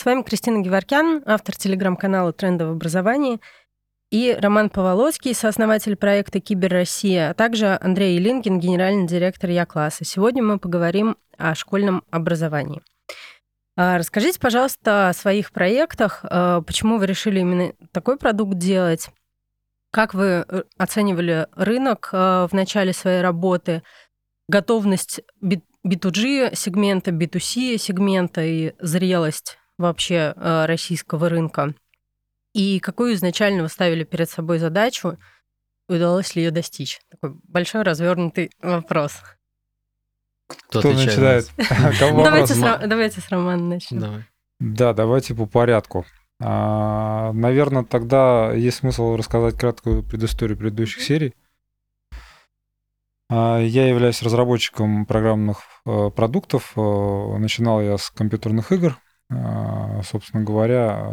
С вами Кристина Геворкян, автор телеграм-канала «Тренды в образовании», и Роман Поволоцкий, сооснователь проекта «Кибер Россия», а также Андрей Илинкин, генеральный директор Я-класса. Сегодня мы поговорим о школьном образовании. А, расскажите, пожалуйста, о своих проектах, а, почему вы решили именно такой продукт делать, как вы э, оценивали рынок в начале своей работы, готовность B2G сегмента, B2C сегмента и зрелость вообще э, российского рынка? И какую изначально вы ставили перед собой задачу? Удалось ли ее достичь? Такой большой развернутый вопрос. Кто, Кто начинает? давайте, с, давайте с Романа начнем. Давай. Да, давайте по порядку. А, наверное, тогда есть смысл рассказать краткую предысторию предыдущих серий. А, я являюсь разработчиком программных э, продуктов. Э, начинал я с компьютерных игр. А, собственно говоря,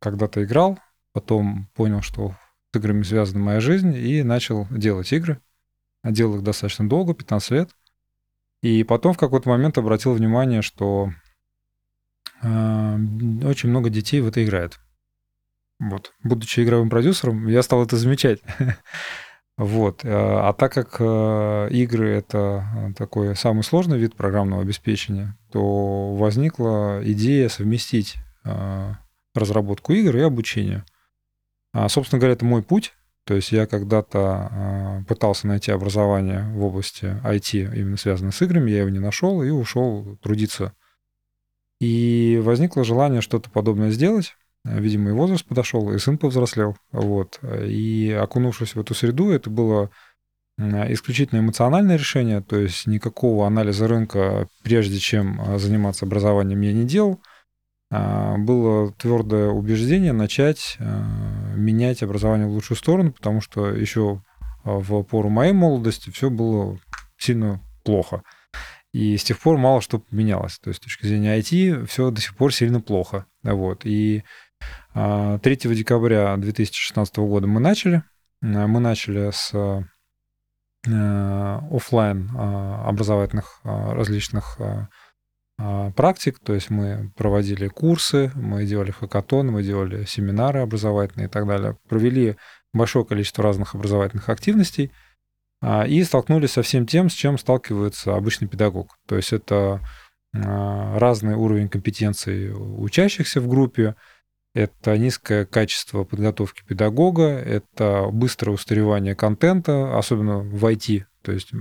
когда-то играл, потом понял, что с играми связана моя жизнь, и начал делать игры. Делал их достаточно долго, 15 лет. И потом в какой-то момент обратил внимание, что э, очень много детей в это играет. Вот. Будучи игровым продюсером, я стал это замечать. Вот. А, а так как э, игры — это э, такой самый сложный вид программного обеспечения, то возникла идея совместить э, разработку игр и обучение. А, собственно говоря, это мой путь. То есть я когда-то пытался найти образование в области IT, именно связанное с играми, я его не нашел и ушел трудиться. И возникло желание что-то подобное сделать. Видимо, и возраст подошел, и сын повзрослел. Вот. И окунувшись в эту среду, это было исключительно эмоциональное решение, то есть никакого анализа рынка, прежде чем а, заниматься образованием, я не делал. А, было твердое убеждение начать а, менять образование в лучшую сторону, потому что еще в пору моей молодости все было сильно плохо. И с тех пор мало что поменялось. То есть с точки зрения IT все до сих пор сильно плохо. Вот. И 3 а, декабря 2016 года мы начали. А, мы начали с э, офлайн а, образовательных различных практик, то есть мы проводили курсы, мы делали хакатон, мы делали семинары образовательные и так далее, провели большое количество разных образовательных активностей и столкнулись со всем тем, с чем сталкивается обычный педагог. То есть это разный уровень компетенции учащихся в группе, это низкое качество подготовки педагога, это быстрое устаревание контента, особенно в IT. То есть,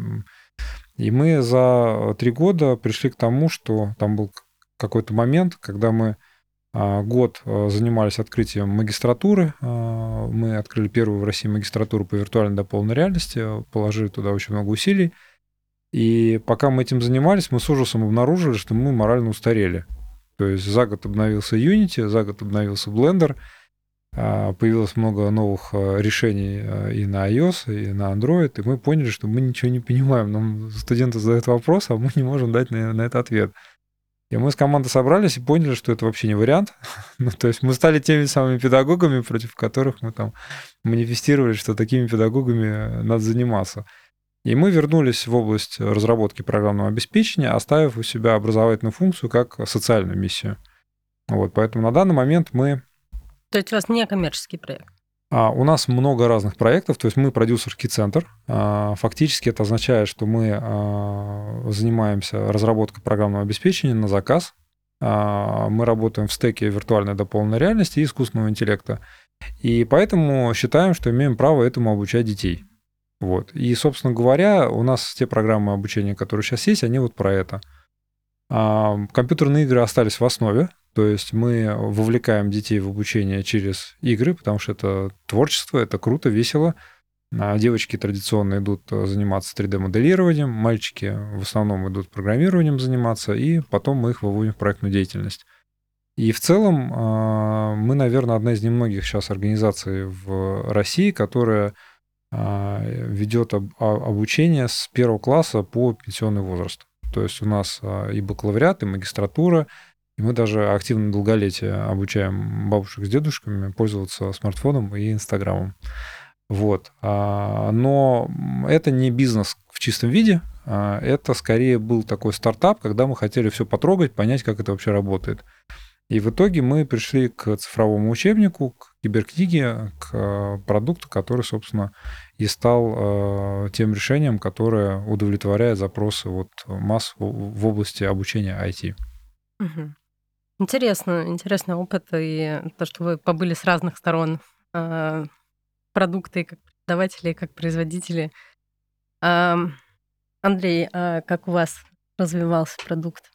и мы за три года пришли к тому, что там был какой-то момент, когда мы а, год а, занимались открытием магистратуры. А, мы открыли первую в России магистратуру по виртуальной до полной реальности, положили туда очень много усилий. И пока мы этим занимались, мы с ужасом обнаружили, что мы морально устарели. То есть за год обновился Unity, за год обновился Blender, а, появилось много новых а, решений а, и на iOS, и на Android, и мы поняли, что мы ничего не понимаем. Нам студенты задают вопрос, а мы не можем дать на, на это ответ. И мы с командой собрались и поняли, что это вообще не вариант. ну, то есть мы стали теми самыми педагогами, против которых мы там манифестировали, что такими педагогами надо заниматься. И мы вернулись в область разработки программного обеспечения, оставив у себя образовательную функцию как социальную миссию. Вот, поэтому на данный момент мы... То есть у вас не коммерческий проект? А, у нас много разных проектов, то есть мы продюсерский центр. А, фактически это означает, что мы а, занимаемся разработкой программного обеспечения на заказ. А, мы работаем в стеке виртуальной до полной реальности и искусственного интеллекта. И поэтому считаем, что имеем право этому обучать детей. Вот. И, собственно говоря, у нас те программы обучения, которые сейчас есть, они вот про это. А, компьютерные игры остались в основе, то есть мы вовлекаем детей в обучение через игры, потому что это творчество, это круто, весело. А девочки традиционно идут э, заниматься 3D-моделированием, мальчики в основном идут программированием заниматься, и потом мы их выводим в проектную деятельность. И в целом а, мы, наверное, одна из немногих сейчас организаций в России, которая ведет об, обучение с первого класса по пенсионный возраст. То есть у нас а, и бакалавриат, и магистратура, и мы даже активно долголетие обучаем бабушек с дедушками пользоваться смартфоном и Инстаграмом. Вот. А, но это не бизнес в чистом виде, это скорее был такой стартап, когда мы хотели все потрогать, понять, как это вообще работает. И в итоге мы пришли к цифровому учебнику, к киберкниге, к продукту, который, собственно, и стал э, тем решением, которое удовлетворяет запросы вот масс в области обучения IT. Угу. Интересно, интересный опыт и то, что вы побыли с разных сторон э, продукты как преподаватели, как производители. Э, Андрей, а как у вас развивался продукт?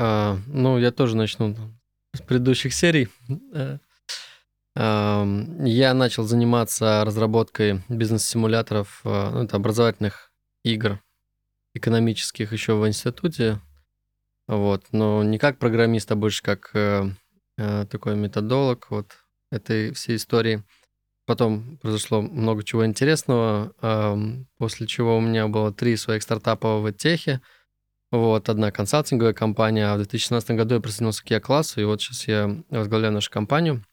А, ну, я тоже начну с предыдущих серий. Э, я начал заниматься разработкой бизнес-симуляторов, э, ну, это образовательных игр экономических еще в институте. Вот, но не как программист, а больше как э, э, такой методолог вот этой всей истории. Потом произошло много чего интересного, после чего у меня было три своих стартапа в техе. Вот, одна консалтинговая компания, а в 2016 году я присоединился к Я-классу, и вот сейчас я возглавляю нашу компанию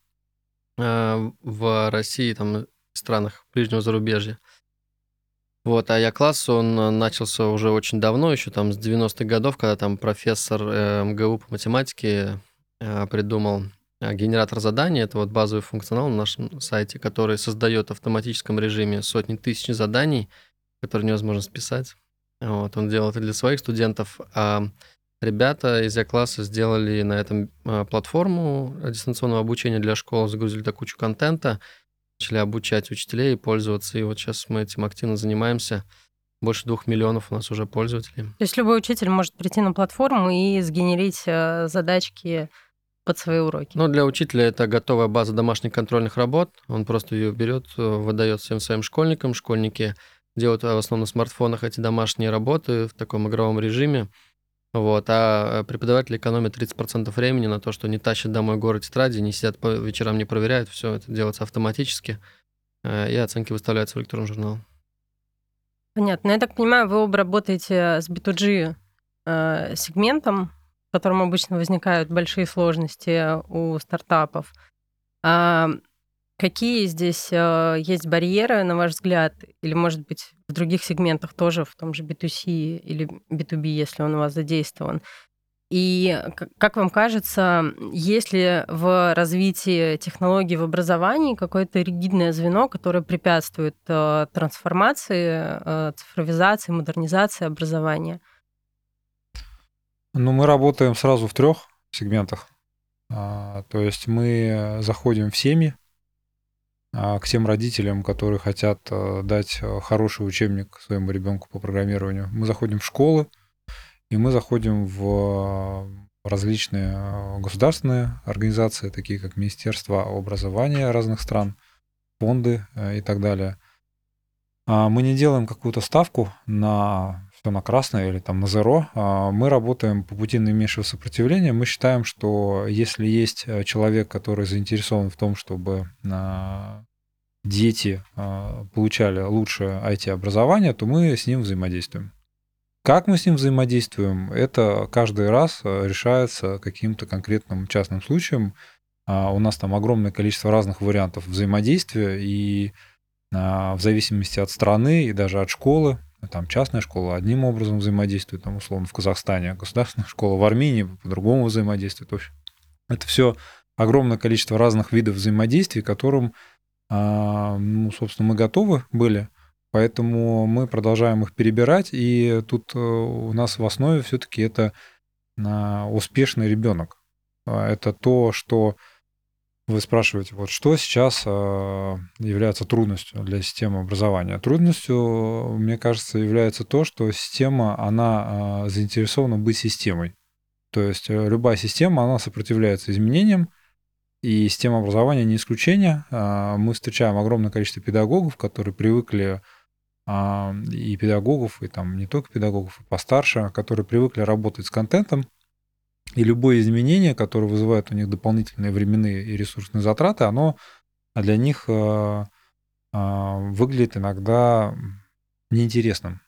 э, в России, там, странах ближнего зарубежья. Вот, а Я-класс, он начался уже очень давно, еще там с 90-х годов, когда там профессор э, МГУ по математике э, придумал э, генератор заданий. Это вот базовый функционал на нашем сайте, который создает в автоматическом режиме сотни тысяч заданий, которые невозможно списать. Вот, он делал это для своих студентов, а ребята из Я-класса сделали на этом а, платформу дистанционного обучения для школ, загрузили такую кучу контента, начали обучать учителей и пользоваться. И вот сейчас мы этим активно занимаемся. Больше двух миллионов у нас уже пользователей. То есть любой учитель может прийти на платформу и сгенерить э, задачки под свои уроки. Ну, для учителя это готовая база домашних контрольных работ. Он просто ее берет, э, выдает всем своим школьникам. Школьники делают в основном на смартфонах эти домашние работы в таком игровом режиме. Вот, а преподаватели экономят 30% времени на то, что не тащат домой горы тетради, не сидят по вечерам, не проверяют, все это делается автоматически, э, и оценки выставляются в электронный журнал. Понятно. Я так понимаю, вы оба работаете с B2G э, сегментом, в котором обычно возникают большие сложности у стартапов. А Какие здесь э, есть барьеры, на ваш взгляд, или, может быть, в других сегментах тоже, в том же B2C или B2B, если он у вас задействован? И как вам кажется, есть ли в развитии технологий в образовании какое-то ригидное звено, которое препятствует э, трансформации, э, цифровизации, модернизации образования? Ну, мы работаем сразу в трех сегментах. То есть мы заходим в семьи, к тем родителям, которые хотят э, дать э, хороший учебник своему ребенку по программированию. Мы заходим в школы, и мы заходим в различные э, государственные организации, такие как Министерство образования разных стран, фонды и так далее. А мы не делаем какую-то ставку на все на красное или там на зеро. А мы работаем по пути наименьшего сопротивления. Мы считаем, что если есть человек, который заинтересован в том, чтобы дети а, получали лучшее IT-образование, то мы с ним взаимодействуем. Как мы с ним взаимодействуем, это каждый раз а, решается каким-то конкретным частным случаем. А, у нас там огромное количество разных вариантов взаимодействия, и в зависимости от страны и даже от школы, там частная школа одним образом взаимодействует, там, условно, в Казахстане, государственная школа в Армении по-другому взаимодействует. В общем, это все огромное количество разных видов взаимодействий, которым а, ну, собственно, мы готовы были, поэтому мы продолжаем их перебирать, и тут э, у нас в основе все-таки это а, успешный ребенок. А, это то, что вы спрашиваете, вот что сейчас является трудностью для системы образования? Трудностью, мне кажется, является то, что система, она заинтересована быть системой. То есть э, любая система, она сопротивляется изменениям, и система образования не исключение. Мы встречаем огромное количество педагогов, которые привыкли и педагогов, и там не только педагогов, и постарше, которые привыкли работать с контентом, и любое изменение, которое вызывает у них дополнительные временные и ресурсные затраты, оно для них а, выглядит иногда неинтересным.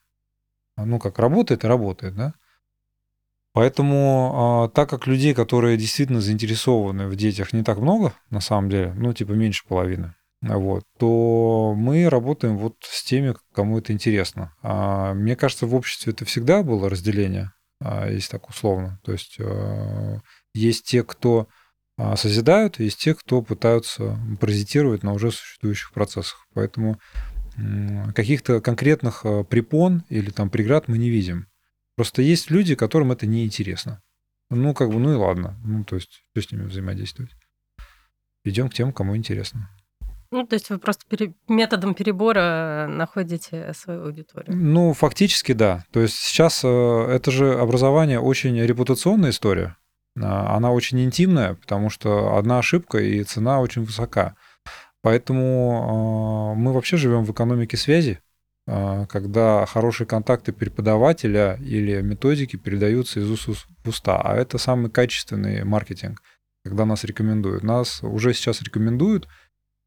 Ну, как работает работает, да? Поэтому, а, так как людей, которые действительно заинтересованы в детях, не так много, на самом деле, ну, типа меньше половины, вот, то мы работаем вот с теми, кому это интересно. А, мне кажется, в обществе это всегда было разделение, если так условно. То есть Есть те, кто а, созидают, есть те, кто пытаются паразитировать на уже существующих процессах. Поэтому каких-то конкретных а, препон или там преград мы не видим. Просто есть люди, которым это неинтересно. Ну, как бы, ну и ладно. Ну, то есть, что с ними взаимодействовать? Идем к тем, кому интересно. Ну, то есть вы просто пере... методом перебора находите свою аудиторию. Ну, фактически, да. То есть сейчас э, это же образование очень репутационная история. А, она очень интимная, потому что одна ошибка и цена очень высока. Поэтому э, мы вообще живем в экономике связи, э, когда хорошие контакты преподавателя или методики передаются из уст в уста. А это самый качественный маркетинг, когда нас рекомендуют. Нас уже сейчас рекомендуют,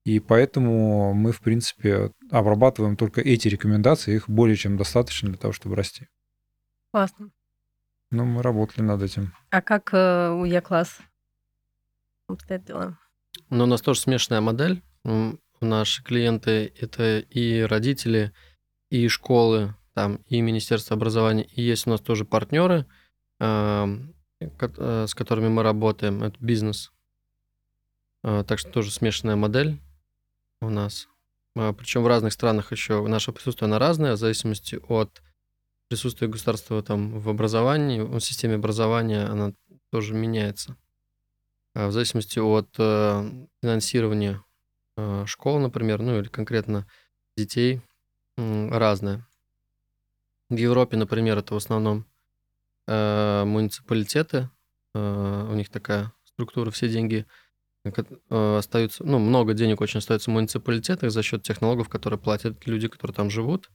и поэтому мы, в принципе, обрабатываем только эти рекомендации, их более чем достаточно для того, чтобы расти. Классно. Ну, мы работали над этим. А как э, у Я-класс обстоят дела? Ну, у нас тоже смешанная модель. Наши клиенты — это и родители, и школы, там, и Министерство образования, и есть у нас тоже партнеры, э, с которыми мы работаем, это бизнес. Э, так что тоже смешанная модель у нас. А, Причем в разных странах еще наше присутствие, оно разное, в зависимости от присутствия государства там в образовании, в системе образования, она тоже меняется. А в зависимости от э, финансирования э, школ, например, ну или конкретно детей, разное. В Европе, например, это в основном э, муниципалитеты, у них такая структура, все деньги остаются, ну, много денег очень остается в муниципалитетах за счет тех налогов, которые платят люди, которые там живут.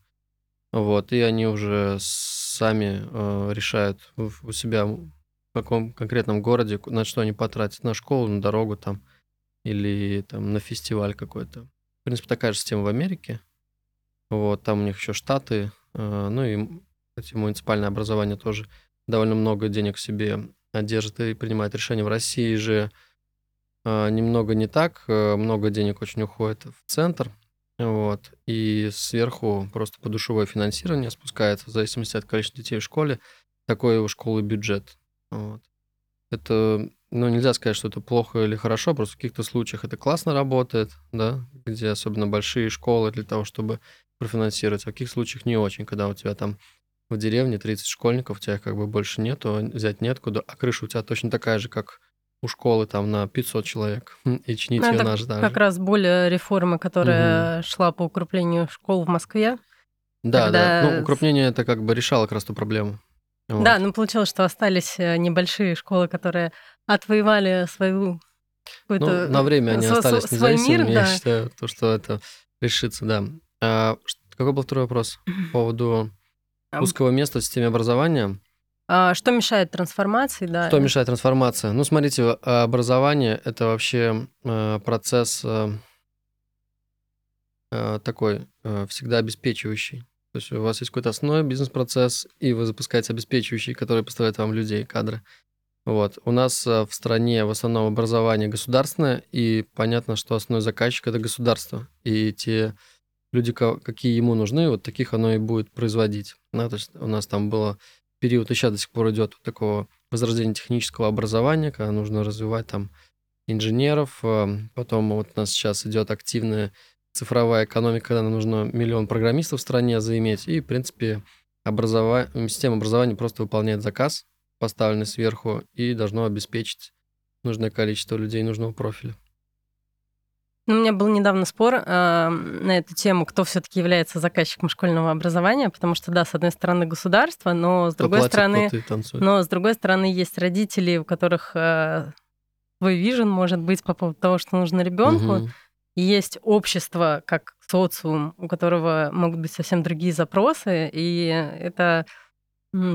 Вот, и они уже сами э, решают у себя в каком конкретном городе, на что они потратят, на школу, на дорогу там, или там на фестиваль какой-то. В принципе, такая же система в Америке. Вот, там у них еще штаты, э, ну и эти муниципальное образование тоже довольно много денег себе держит и принимает решения. В России же немного не так, э, много денег очень уходит в центр, вот, и сверху просто подушевое финансирование спускается в зависимости от количества детей в школе, такой у школы бюджет. Вот. Это, ну, нельзя сказать, что это плохо или хорошо, просто в каких-то случаях это классно работает, да, где особенно большие школы для того, чтобы профинансировать, а в каких случаях не очень, когда у тебя там в деревне 30 школьников, у тебя как бы больше нету, взять нет куда, а крыша у тебя точно такая же, как у школы там на 500 человек, и чинить ну, ее наш даже. Как раз более реформы, которая угу. шла по укреплению школ в Москве. Да, когда... да. Ну, укрепление это как бы решало как раз ту проблему. Вот. Да, ну получилось, что остались э, небольшие школы, которые отвоевали свою ну, на время они остались независимыми, мир, я да. считаю, то, что это решится, да. А, какой был второй вопрос по поводу узкого места в системе образования? А, что мешает трансформации, да? Что мешает трансформации? Ну, смотрите, образование – это вообще э, процесс э, э, такой, всегда обеспечивающий. То есть у вас есть какой-то основной бизнес-процесс, и вы запускаете обеспечивающий, который поставляет вам людей, кадры. Вот. У нас в стране в основном образование государственное, и понятно, что основной заказчик – это государство. И те люди, какие ему нужны, вот таких оно и будет производить. Да, то есть у нас там было период, сейчас до сих пор идет такого возрождения технического образования, когда нужно развивать там инженеров. Э, потом вот у нас сейчас идет активная цифровая экономика, когда нам нужно миллион программистов в стране заиметь. И, в принципе, образова... система образования просто выполняет заказ, поставленный сверху, и должно обеспечить нужное количество людей нужного профиля. Ну, у меня был недавно спор э, на эту тему, кто все-таки является заказчиком школьного образования, потому что, да, с одной стороны государство, но с кто другой платит, стороны, но с другой стороны есть родители, у которых э, свой вижен может быть по поводу того, что нужно ребенку, угу. и есть общество как социум, у которого могут быть совсем другие запросы, и это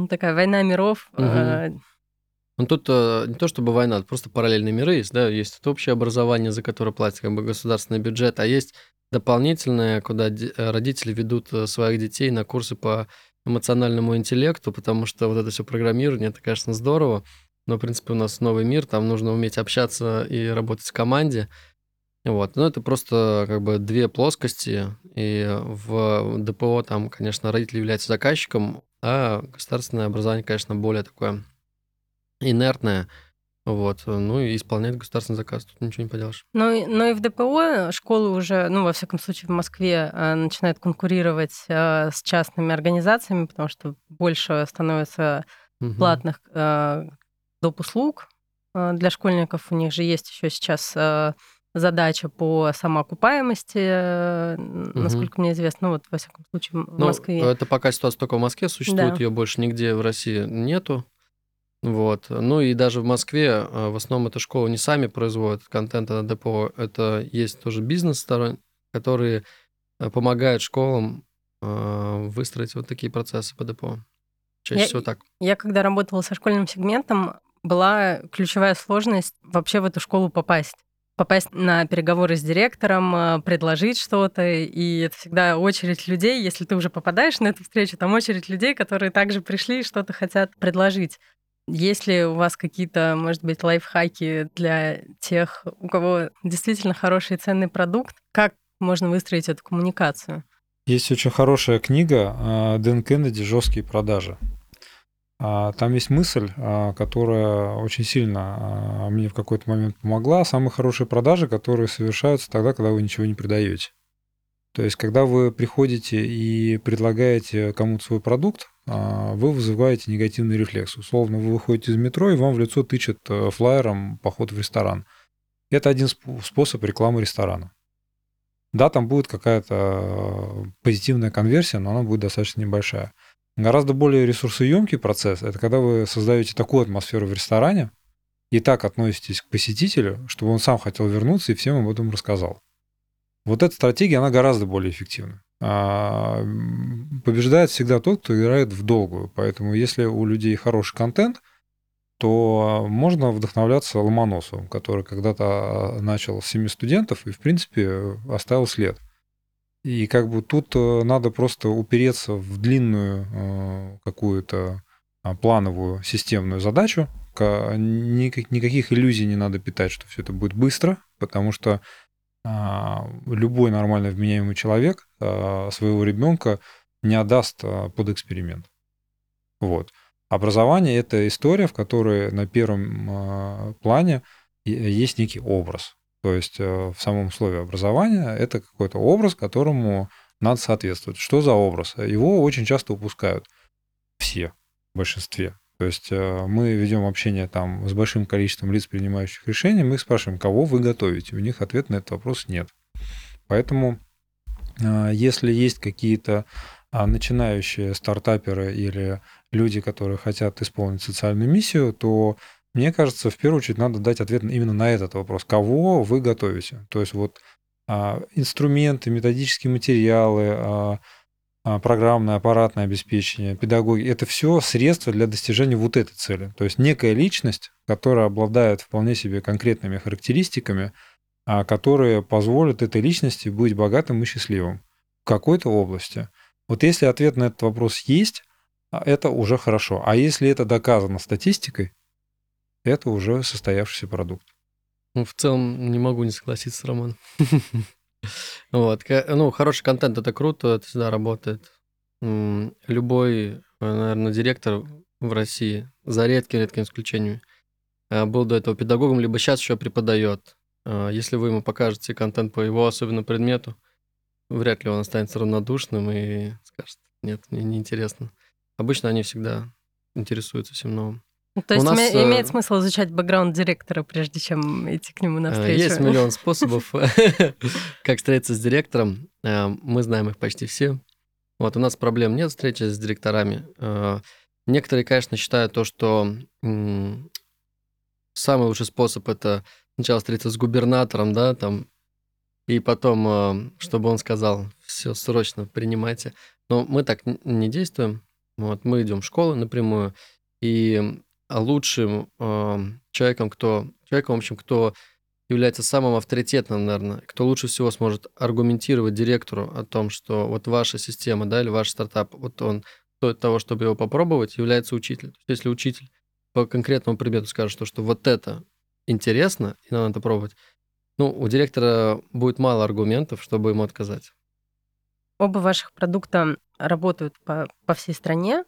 такая война миров. Угу. Э, ну, тут э, не то чтобы война, это просто параллельные миры есть, да, есть это общее образование, за которое платит как бы государственный бюджет, а есть дополнительное, куда э, родители ведут э, своих детей на курсы по эмоциональному интеллекту, потому что вот это все программирование, это, конечно, здорово, но, в принципе, у нас новый мир, там нужно уметь общаться и работать в команде. Вот. Но это просто как бы две плоскости, и в ДПО там, конечно, родители являются заказчиком, а государственное образование, конечно, более такое инертная, Вот, ну и исполнять государственный заказ, тут ничего не поделаешь. Но, и- но и в ДПО школы уже, ну, во всяком случае, в Москве э, начинают конкурировать э, с частными организациями, потому что больше становится Мгм. платных э, доп. услуг э, для школьников. У них же есть еще сейчас э, задача по самоокупаемости, э, насколько мне известно, ну, вот, во всяком случае, в Ну, Москве. это пока ситуация только в Москве существует, Да. ее больше нигде в России нету. Вот. Ну и даже в Москве э, в основном это школы не сами производят контент на ДПО, это есть тоже бизнес сторон, которые э, помогают школам э, выстроить вот такие процессы по ДПО. Чаще Я- всего так. Я когда работала со школьным сегментом, была ключевая сложность вообще в эту школу попасть. Попасть на переговоры с директором, предложить что-то, и это всегда очередь людей. Если ты уже попадаешь на эту встречу, там очередь людей, которые также пришли и что-то хотят предложить. Есть ли у вас какие-то, может быть, лайфхаки для тех, у кого действительно хороший и ценный продукт? Как можно выстроить эту коммуникацию? Есть очень хорошая книга а, Дэн Кеннеди «Жесткие продажи». А, Там есть мысль, а, которая очень сильно мне в какой-то момент помогла. Самые хорошие продажи, которые совершаются тогда, когда вы ничего не продаете. То есть, когда вы приходите и предлагаете кому-то свой продукт, вы вызываете негативный рефлекс. Условно, вы выходите из метро, и вам в лицо тычет э, флаером поход в ресторан. Это один сп- способ рекламы ресторана. Да, там будет какая-то э, позитивная конверсия, но она будет достаточно небольшая. Гораздо более ресурсоемкий процесс – это когда вы создаете такую атмосферу в ресторане и так относитесь к посетителю, чтобы он сам хотел вернуться и всем об этом рассказал. Вот эта стратегия, она гораздо более эффективна. А, Побеждает всегда тот, кто играет в долгую. Поэтому если у людей хороший контент, то можно вдохновляться Ломоносовым, который когда-то а, начал с семи студентов и, в принципе, оставил след. И как бы тут э, надо просто упереться в длинную э, какую-то а, плановую системную задачу. Ка- никак- Никаких иллюзий не надо питать, что все это будет быстро, потому что любой нормально вменяемый человек а, своего ребенка не отдаст а, под эксперимент. Вот. Образование это история, в которой на первом а, плане есть некий образ. То есть в самом слове образование это какой-то образ, которому надо соответствовать. Что за образ? Его очень часто упускают все в большинстве. То есть э, мы ведем общение там с большим количеством лиц, принимающих решения, мы их спрашиваем, кого вы готовите. У них ответ на этот вопрос нет. Поэтому э, если есть какие-то а, начинающие стартаперы или люди, которые хотят исполнить социальную миссию, то мне кажется, в первую очередь надо дать ответ именно на этот вопрос. Кого вы готовите? То есть вот а, инструменты, методические материалы, а, программное, аппаратное обеспечение, педагоги, это все средства для достижения вот этой цели. То есть некая личность, которая обладает вполне себе конкретными характеристиками, а, которые позволят этой личности быть богатым и счастливым в какой-то области. Вот если ответ на этот вопрос есть, а, это уже хорошо. А если это доказано статистикой, это уже состоявшийся продукт. Ну, в целом не могу не согласиться с Романом. Вот. Ну, хороший контент это круто, это всегда работает. Любой, наверное, директор в России, за редким-редким исключением, э, был до этого педагогом, либо сейчас еще преподает. А, Если вы ему покажете контент по его особенному предмету, вряд ли он останется равнодушным и скажет, нет, мне неинтересно. Обычно они всегда интересуются всем новым. Ну, То есть У нас, э, имеет смысл изучать бэкграунд директора, прежде чем идти к нему Э, навстречу. Есть миллион способов, как встретиться с директором. Э, Мы знаем их почти все. Вот у нас проблем нет встречи с директорами. Некоторые, конечно, считают то, что самый лучший способ это сначала встретиться с губернатором, да, там, и потом, чтобы он сказал, все срочно принимайте. Но мы так не действуем. Вот, мы идем в школу напрямую, и лучшим э, человеком, кто, человеком, в общем, кто является самым авторитетным, наверное, кто лучше всего сможет аргументировать директору о том, что вот ваша система, да, или ваш стартап, вот он стоит того, чтобы его попробовать, является учитель. То есть если учитель по конкретному предмету скажет, что, что вот это интересно, и надо это пробовать, ну, у директора будет мало аргументов, чтобы ему отказать. Оба ваших продукта работают по, по всей стране.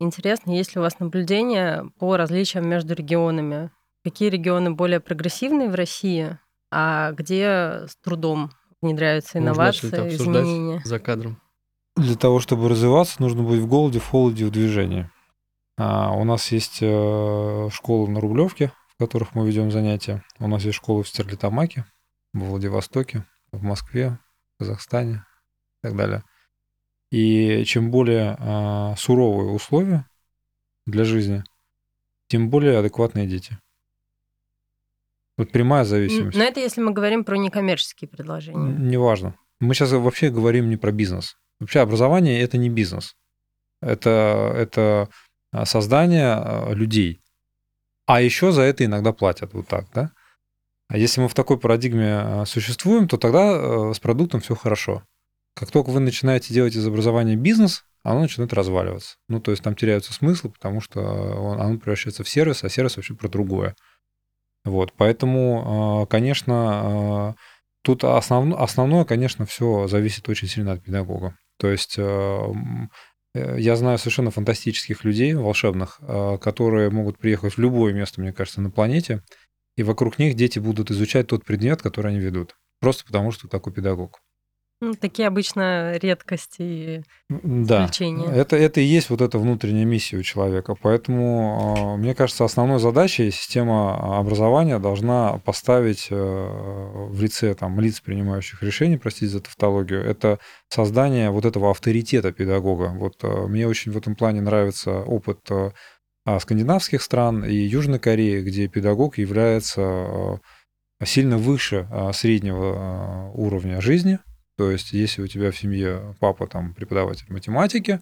Интересно, есть ли у вас наблюдения по различиям между регионами? какие регионы более прогрессивные в России, а где с трудом внедряются инновации, изменения. За кадром. Для того, чтобы развиваться, нужно быть в голоде, в холоде, в движении. А у нас есть э, школы на Рублевке, в которых мы ведем занятия. У нас есть школы в Стерлитамаке, в Владивостоке, в Москве, в Казахстане и так далее. И чем более а, суровые условия для жизни, тем более адекватные дети. Вот прямая зависимость. Но это если мы говорим про некоммерческие предложения. Неважно. Мы сейчас вообще говорим не про бизнес. Вообще образование это не бизнес. Это, это создание людей. А еще за это иногда платят вот так, да? А если мы в такой парадигме существуем, то тогда с продуктом все хорошо. Как только вы начинаете делать из образования бизнес, оно начинает разваливаться. Ну, то есть там теряются смыслы, потому что он, оно превращается в сервис, а сервис вообще про другое. Вот, поэтому, а, конечно, а, тут основ, основное, конечно, все зависит очень сильно от педагога. То есть э, я знаю совершенно фантастических людей, волшебных, которые могут приехать в любое место, мне кажется, на планете, и вокруг них дети будут изучать тот предмет, который они ведут. Просто потому, что такой педагог. Ну, такие обычно редкости и да, исключения. Это, это и есть вот эта внутренняя миссия у человека. Поэтому, а, мне кажется, основной задачей система образования должна поставить э, в лице там, лиц, принимающих решения, простите за тавтологию, это создание вот этого авторитета педагога. Вот э, мне очень в этом плане нравится опыт э, а, скандинавских стран и Южной Кореи, где педагог является сильно выше среднего уровня жизни – то есть, если у тебя в семье папа там преподаватель математики,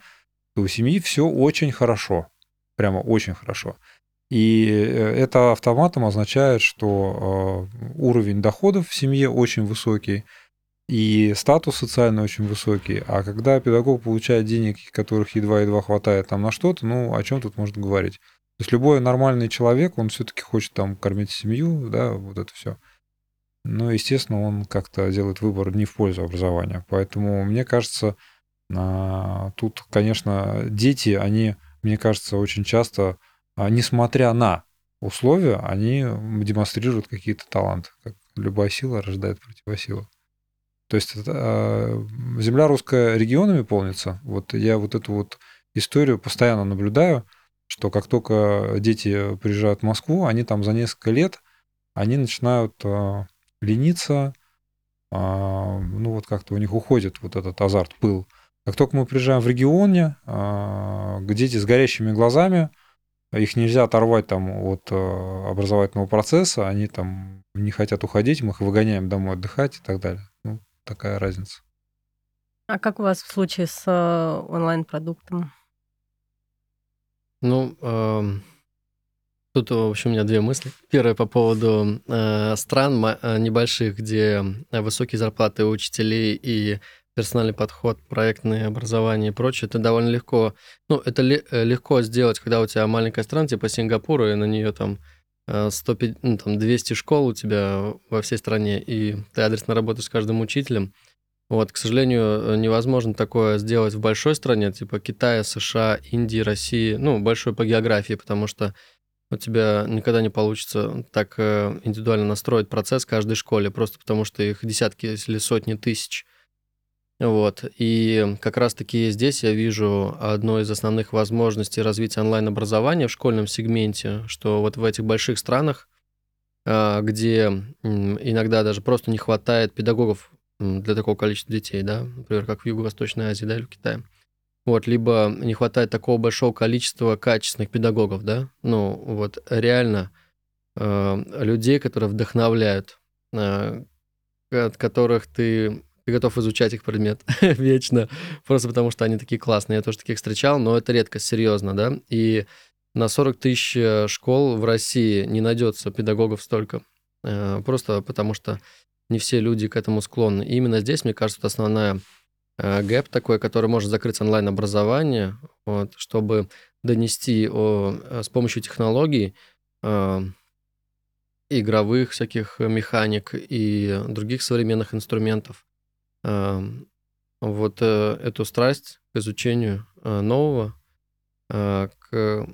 то у семьи все очень хорошо, прямо очень хорошо. И э, это автоматом означает, что э, уровень доходов в семье очень высокий, и статус социальный очень высокий. А когда педагог получает денег, которых едва-едва хватает там на что-то, ну, о чем тут можно говорить? То есть любой нормальный человек, он все-таки хочет там кормить семью, да, вот это все но, естественно, он как-то делает выбор не в пользу образования. Поэтому, мне кажется, а, тут, конечно, дети, они, мне кажется, очень часто, а, несмотря на условия, они демонстрируют какие-то таланты. Как любая сила рождает противосилу. То есть а, земля русская регионами полнится. Вот я вот эту вот историю постоянно наблюдаю, что как только дети приезжают в Москву, они там за несколько лет, они начинают лениться, а, ну вот как-то у них уходит вот этот азарт, пыл. Как только мы приезжаем в регионе, а, дети с горящими глазами, их нельзя оторвать там от а, образовательного процесса, они там не хотят уходить, мы их выгоняем домой отдыхать и так далее. Ну, такая разница. А как у вас в случае с э, онлайн-продуктом? Ну, э, Тут, в общем, у меня две мысли. Первая по поводу э, стран э, небольших, где высокие зарплаты учителей и персональный подход, проектное образование и прочее, это довольно легко. Ну, это ли, э, легко сделать, когда у тебя маленькая страна, типа Сингапура, и на нее там 100, э, ну, там 200 школ у тебя во всей стране, и ты адресно работаешь с каждым учителем. Вот, к сожалению, невозможно такое сделать в большой стране, типа Китая, США, Индии, России, ну, большой по географии, потому что у тебя никогда не получится так э, индивидуально настроить процесс каждой школе, просто потому что их десятки или сотни тысяч. Вот. И как раз-таки здесь я вижу одну из основных возможностей развития онлайн-образования в школьном сегменте, что вот в этих больших странах, а, где иногда даже просто не хватает педагогов для такого количества детей, да, например, как в Юго-Восточной Азии, да, или в Китае, вот, либо не хватает такого большого количества качественных педагогов, да, ну, вот реально э, людей, которые вдохновляют, э, от которых ты, ты готов изучать их предмет вечно, просто потому что они такие классные. Я тоже таких встречал, но это редко, серьезно, да, и на 40 тысяч э, школ в России не найдется педагогов столько, э, просто потому что не все люди к этому склонны. И именно здесь, мне кажется, основная Э, гэп такой, который может закрыть онлайн-образование, вот, чтобы донести о, э, с помощью технологий э, игровых всяких механик и других современных инструментов э, вот э, эту страсть к изучению э, нового, э, к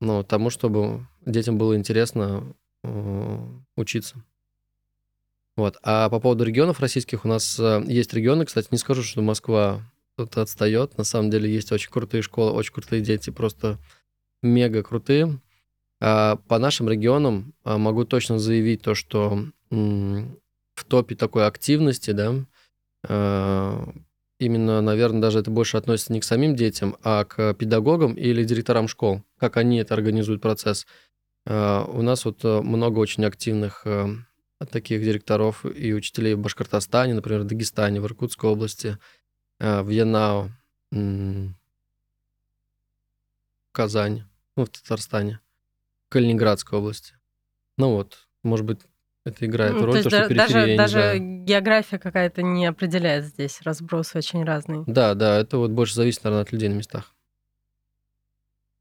ну, тому, чтобы детям было интересно учиться. Вот. А по поводу регионов российских, у нас есть регионы, кстати, не скажу, что Москва тут отстает. На самом деле есть очень крутые школы, очень крутые дети, просто мега крутые. А по нашим регионам могу точно заявить то, что в топе такой активности, да, именно, наверное, даже это больше относится не к самим детям, а к педагогам или директорам школ, как они это организуют процесс. У нас вот э, много очень активных э, таких директоров и учителей в Башкортостане, например, в Дагестане, в Иркутской области, э, в Янау, в Казани, ну, в Татарстане, в Калининградской области. Ну вот, может быть, это играет ну, роль, то, то что периферия, даже, даже география какая-то не определяет здесь, разброс очень разный. Да, да, это вот больше зависит, наверное, от людей на местах.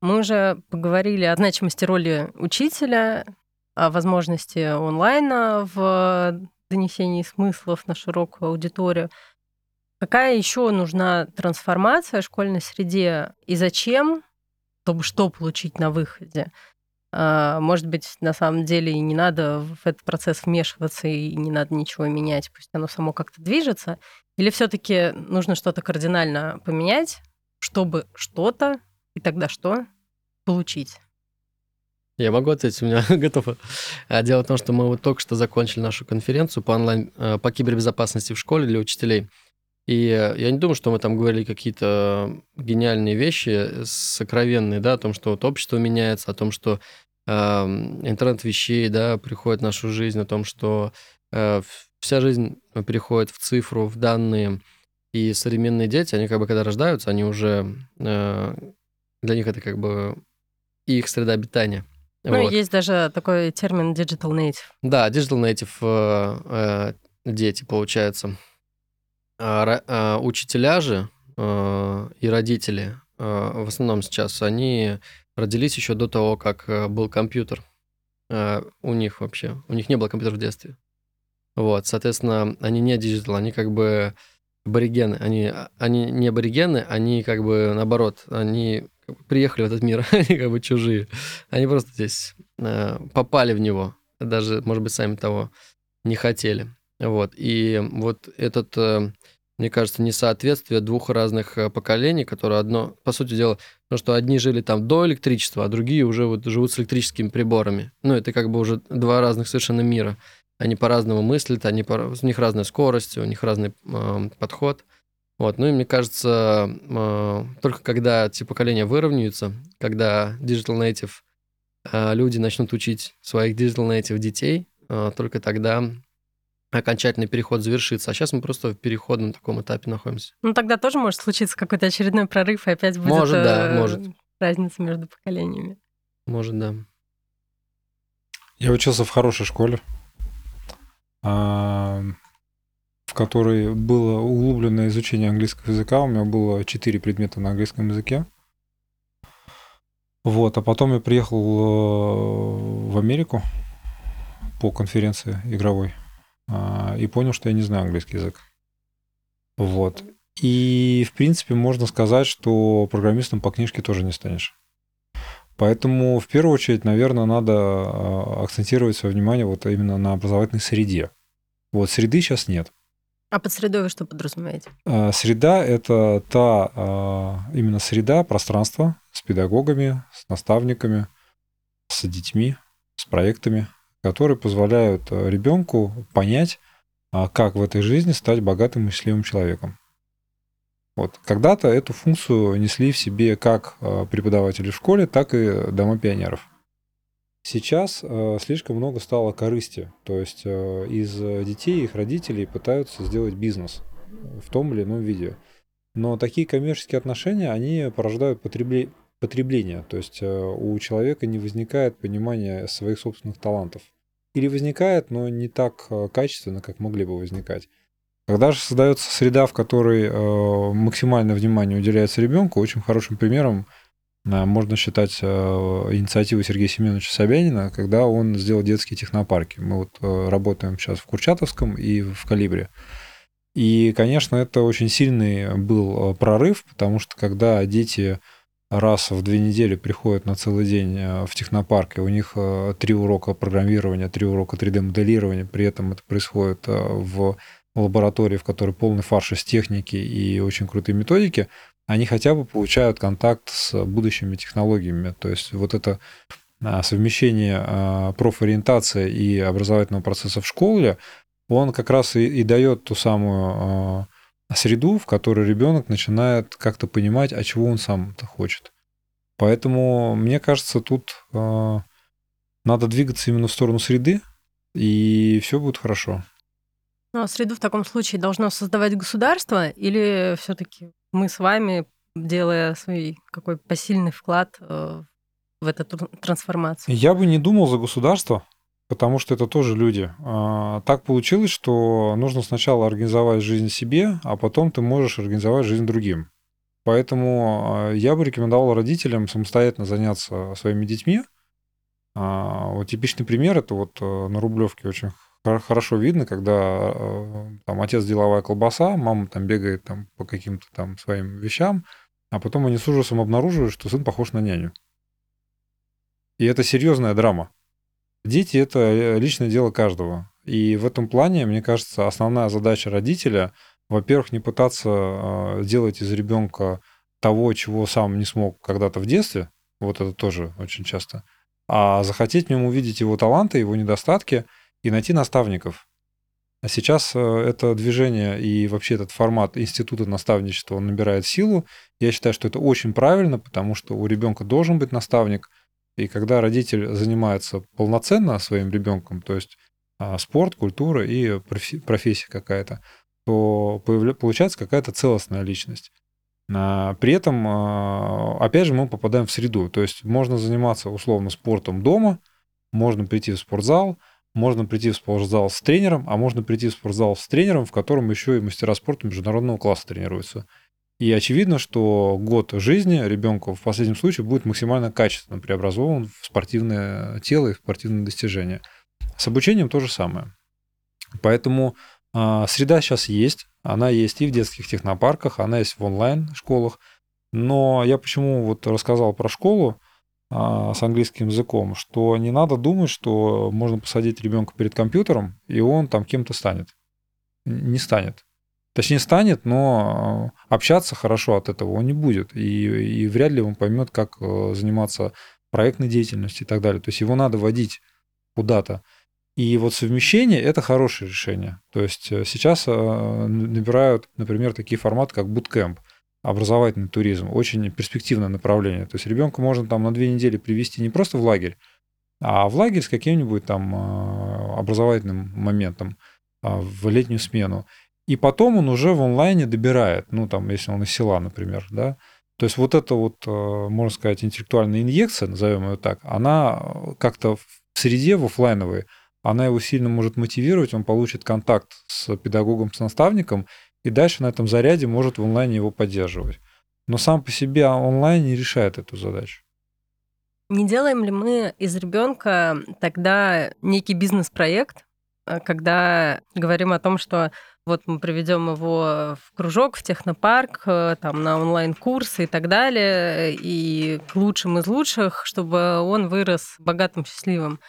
Мы уже поговорили о значимости роли учителя, возможности онлайна в донесении смыслов на широкую аудиторию. Какая еще нужна трансформация в школьной среде и зачем, чтобы что получить на выходе? А, может быть, на самом деле и не надо в этот процесс вмешиваться и не надо ничего менять, пусть оно само как-то движется. Или все-таки нужно что-то кардинально поменять, чтобы что-то и тогда что получить? Я могу ответить, у меня готово. А, дело в том, что мы вот только что закончили нашу конференцию по онлайн, э, по кибербезопасности в школе для учителей. И я не думаю, что мы там говорили какие-то гениальные вещи, сокровенные, да, о том, что вот общество меняется, о том, что интернет вещей, да, приходит в нашу жизнь, о том, что э, вся жизнь переходит в цифру, в данные, и современные дети, они как бы когда рождаются, они уже э, для них это как бы их среда обитания. Ну, вот. есть даже такой термин digital native. Да, digital native э, дети, получается. А, а, учителя же и родители в основном сейчас, они родились еще до того, как э, был компьютер. Э, у них вообще. У них не было компьютера в детстве. Вот, соответственно, они не диджитал, они как бы аборигены. Они, они не аборигены, они как бы наоборот, они приехали в этот мир, они как бы чужие. Они просто здесь э, попали в него, даже, может быть, сами того не хотели. Вот, и вот этот мне кажется, несоответствие двух разных э, поколений, которые одно, по сути дела, ну что одни жили там до электричества, а другие уже вот живут с электрическими приборами. Ну, это как бы уже два разных совершенно мира. Они по-разному мыслят, они по, у них разная скорость, у них разный э, подход. Вот, ну и мне кажется, э, только когда эти поколения выровняются, когда digital native э, люди начнут учить своих digital native детей, э, только тогда окончательный переход завершится. А сейчас мы просто в переходном таком этапе находимся. Ну, тогда тоже может случиться какой-то очередной прорыв, и опять будет может, да, э, может. разница между поколениями. Может, да. Я учился в хорошей школе, а, которой было углубленное изучение английского языка. У меня было четыре предмета на английском языке. Вот, а потом я приехал э, в Америку по конференции игровой. А, и понял, что я не знаю английский язык. Вот. И, в принципе, можно сказать, что программистом по книжке тоже не станешь. Поэтому, в первую очередь, наверное, надо а, акцентировать свое внимание вот именно на образовательной среде. Вот среды сейчас нет. А под средой вы что подразумеваете? А, среда – это та именно среда, пространство с педагогами, с наставниками, с детьми, с проектами, которые позволяют э, ребенку понять, а, как в этой жизни стать богатым и счастливым человеком. Вот. Когда-то эту функцию несли в себе как э, преподаватели в школе, так и дома пионеров. Сейчас э, слишком много стало корысти, то есть из детей их родителей пытаются сделать бизнес в том или ином виде. Но такие коммерческие отношения, они порождают потребле... потребление, то есть у человека не возникает понимания своих собственных талантов или возникает, но не так э, качественно, как могли бы возникать. Когда же создается среда, в которой э, максимальное внимание уделяется ребенку, очень хорошим примером э, можно считать инициативу Сергея Семеновича Собянина, когда он сделал детские технопарки. Мы вот работаем сейчас в Курчатовском и в Калибре. И, конечно, это очень сильный был прорыв, потому что когда дети раз в две недели приходят на целый день в технопарк, и у них три урока программирования, три урока 3D-моделирования, при этом это происходит в лаборатории, в которой полный фарш из техники и очень крутые методики, они хотя бы получают контакт с будущими технологиями. То есть вот это а, совмещение а, профориентации и образовательного процесса в школе, он как раз и, и дает ту самую а, среду, в которой ребенок начинает как-то понимать, а чего он сам-то хочет. Поэтому, мне кажется, тут надо двигаться именно в сторону среды, и все будет хорошо. Ну, а среду в таком случае должно создавать государство или все-таки мы с вами, делая свой какой посильный вклад э, в эту трансформацию? Я бы не думал за государство, потому что это тоже люди. А, так получилось, что нужно сначала организовать жизнь себе, а потом ты можешь организовать жизнь другим. Поэтому а, я бы рекомендовал родителям самостоятельно заняться своими детьми. Вот типичный пример это вот э, на Рублевке очень хорошо видно, когда э, там отец деловая колбаса, мама там бегает там по каким-то там своим вещам, а потом они с ужасом обнаруживают, что сын похож на няню. И это серьезная драма. Дети это э, личное дело каждого. И в этом плане, мне кажется, основная задача родителя, во-первых, не пытаться э, делать из ребенка того, чего сам не смог когда-то в детстве, вот это тоже очень часто, а захотеть в нем увидеть его таланты, его недостатки – и найти наставников. А сейчас э, это движение и вообще этот формат института наставничества, он набирает силу. Я считаю, что это очень правильно, потому что у ребенка должен быть наставник. И когда родитель занимается полноценно своим ребенком, то есть а, спорт, культура и профессия какая-то, то получается какая-то целостная личность. А, при этом, а, опять же, мы попадаем в среду. То есть можно заниматься условно спортом дома, можно прийти в спортзал, можно прийти в спортзал с тренером, а можно прийти в спортзал с тренером, в котором еще и мастера спорта международного класса тренируются. И очевидно, что год жизни ребенка в последнем случае будет максимально качественно преобразован в спортивное тело и в спортивные достижения. С обучением то же самое. Поэтому э, среда сейчас есть, она есть и в детских технопарках, она есть в онлайн-школах. Но я почему вот рассказал про школу, с английским языком, что не надо думать, что можно посадить ребенка перед компьютером, и он там кем-то станет. Не станет. Точнее, станет, но общаться хорошо от этого он не будет. И, и вряд ли он поймет, как э, заниматься проектной деятельностью и так далее. То есть его надо водить куда-то. И вот совмещение – это хорошее решение. То есть э, сейчас э, набирают, например, такие форматы, как bootcamp – образовательный туризм, очень перспективное направление. То есть ребенка можно там на две недели привести не просто в лагерь, а в лагерь с каким-нибудь там а, образовательным моментом а, в летнюю смену. И потом он уже в онлайне добирает, ну там, если он из села, например, да. То есть вот эта вот, а, можно сказать, интеллектуальная инъекция, назовем ее так, она как-то в среде, в офлайновой, она его сильно может мотивировать, он получит контакт с педагогом, с наставником, и дальше на этом заряде может в онлайне его поддерживать. Но сам по себе онлайн не решает эту задачу. Не делаем ли мы из ребенка тогда некий бизнес-проект, э, когда говорим о том, что вот мы приведем его в кружок, в технопарк, э, там, на онлайн-курсы и так далее, и к лучшим из лучших, чтобы он вырос богатым, счастливым.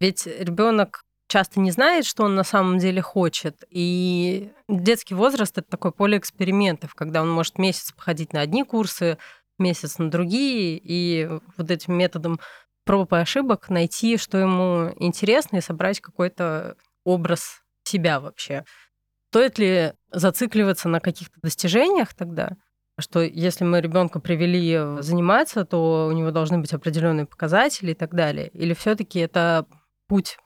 Ведь ребенок часто не знает, что он на самом деле хочет. И детский возраст — это такое поле экспериментов, когда он может месяц походить на одни курсы, месяц на другие, и вот этим методом проб и ошибок найти, что ему интересно, и собрать какой-то образ себя вообще. Стоит ли зацикливаться на каких-то достижениях тогда? Что если мы ребенка привели заниматься, то у него должны быть определенные показатели и так далее? Или все-таки это путь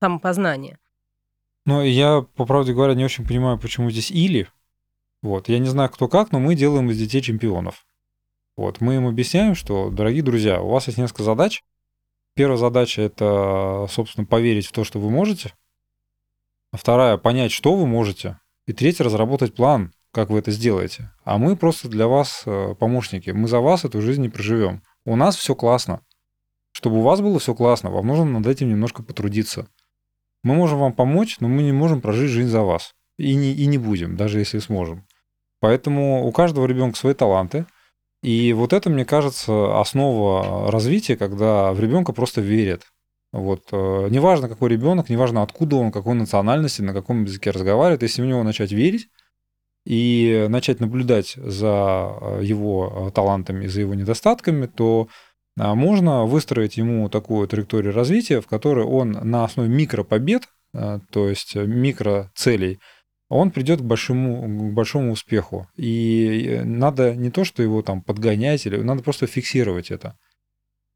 самопознание. Ну, я, по правде говоря, не очень понимаю, почему здесь или. Вот, я не знаю, кто как, но мы делаем из детей чемпионов. Вот, мы им объясняем, что, дорогие друзья, у вас есть несколько задач. Первая задача – это, собственно, поверить в то, что вы можете. А вторая – понять, что вы можете. И третья – разработать план, как вы это сделаете. А мы просто для вас э, помощники. Мы за вас эту жизнь не проживем. У нас все классно. Чтобы у вас было все классно, вам нужно над этим немножко потрудиться. Мы можем вам помочь, но мы не можем прожить жизнь за вас. И не, и не будем, даже если сможем. Поэтому у каждого ребенка свои таланты. И вот это, мне кажется, основа развития, когда в ребенка просто верят. Вот. Э, неважно, какой ребенок, неважно, откуда он, какой национальности, на каком языке разговаривает, если в него начать верить и начать наблюдать за э, его талантами, за его недостатками, то можно выстроить ему такую траекторию развития, в которой он на основе микропобед, то есть микроцелей, он придет к большому, к большому успеху. И э, надо не то, что его там подгонять, или надо просто фиксировать это.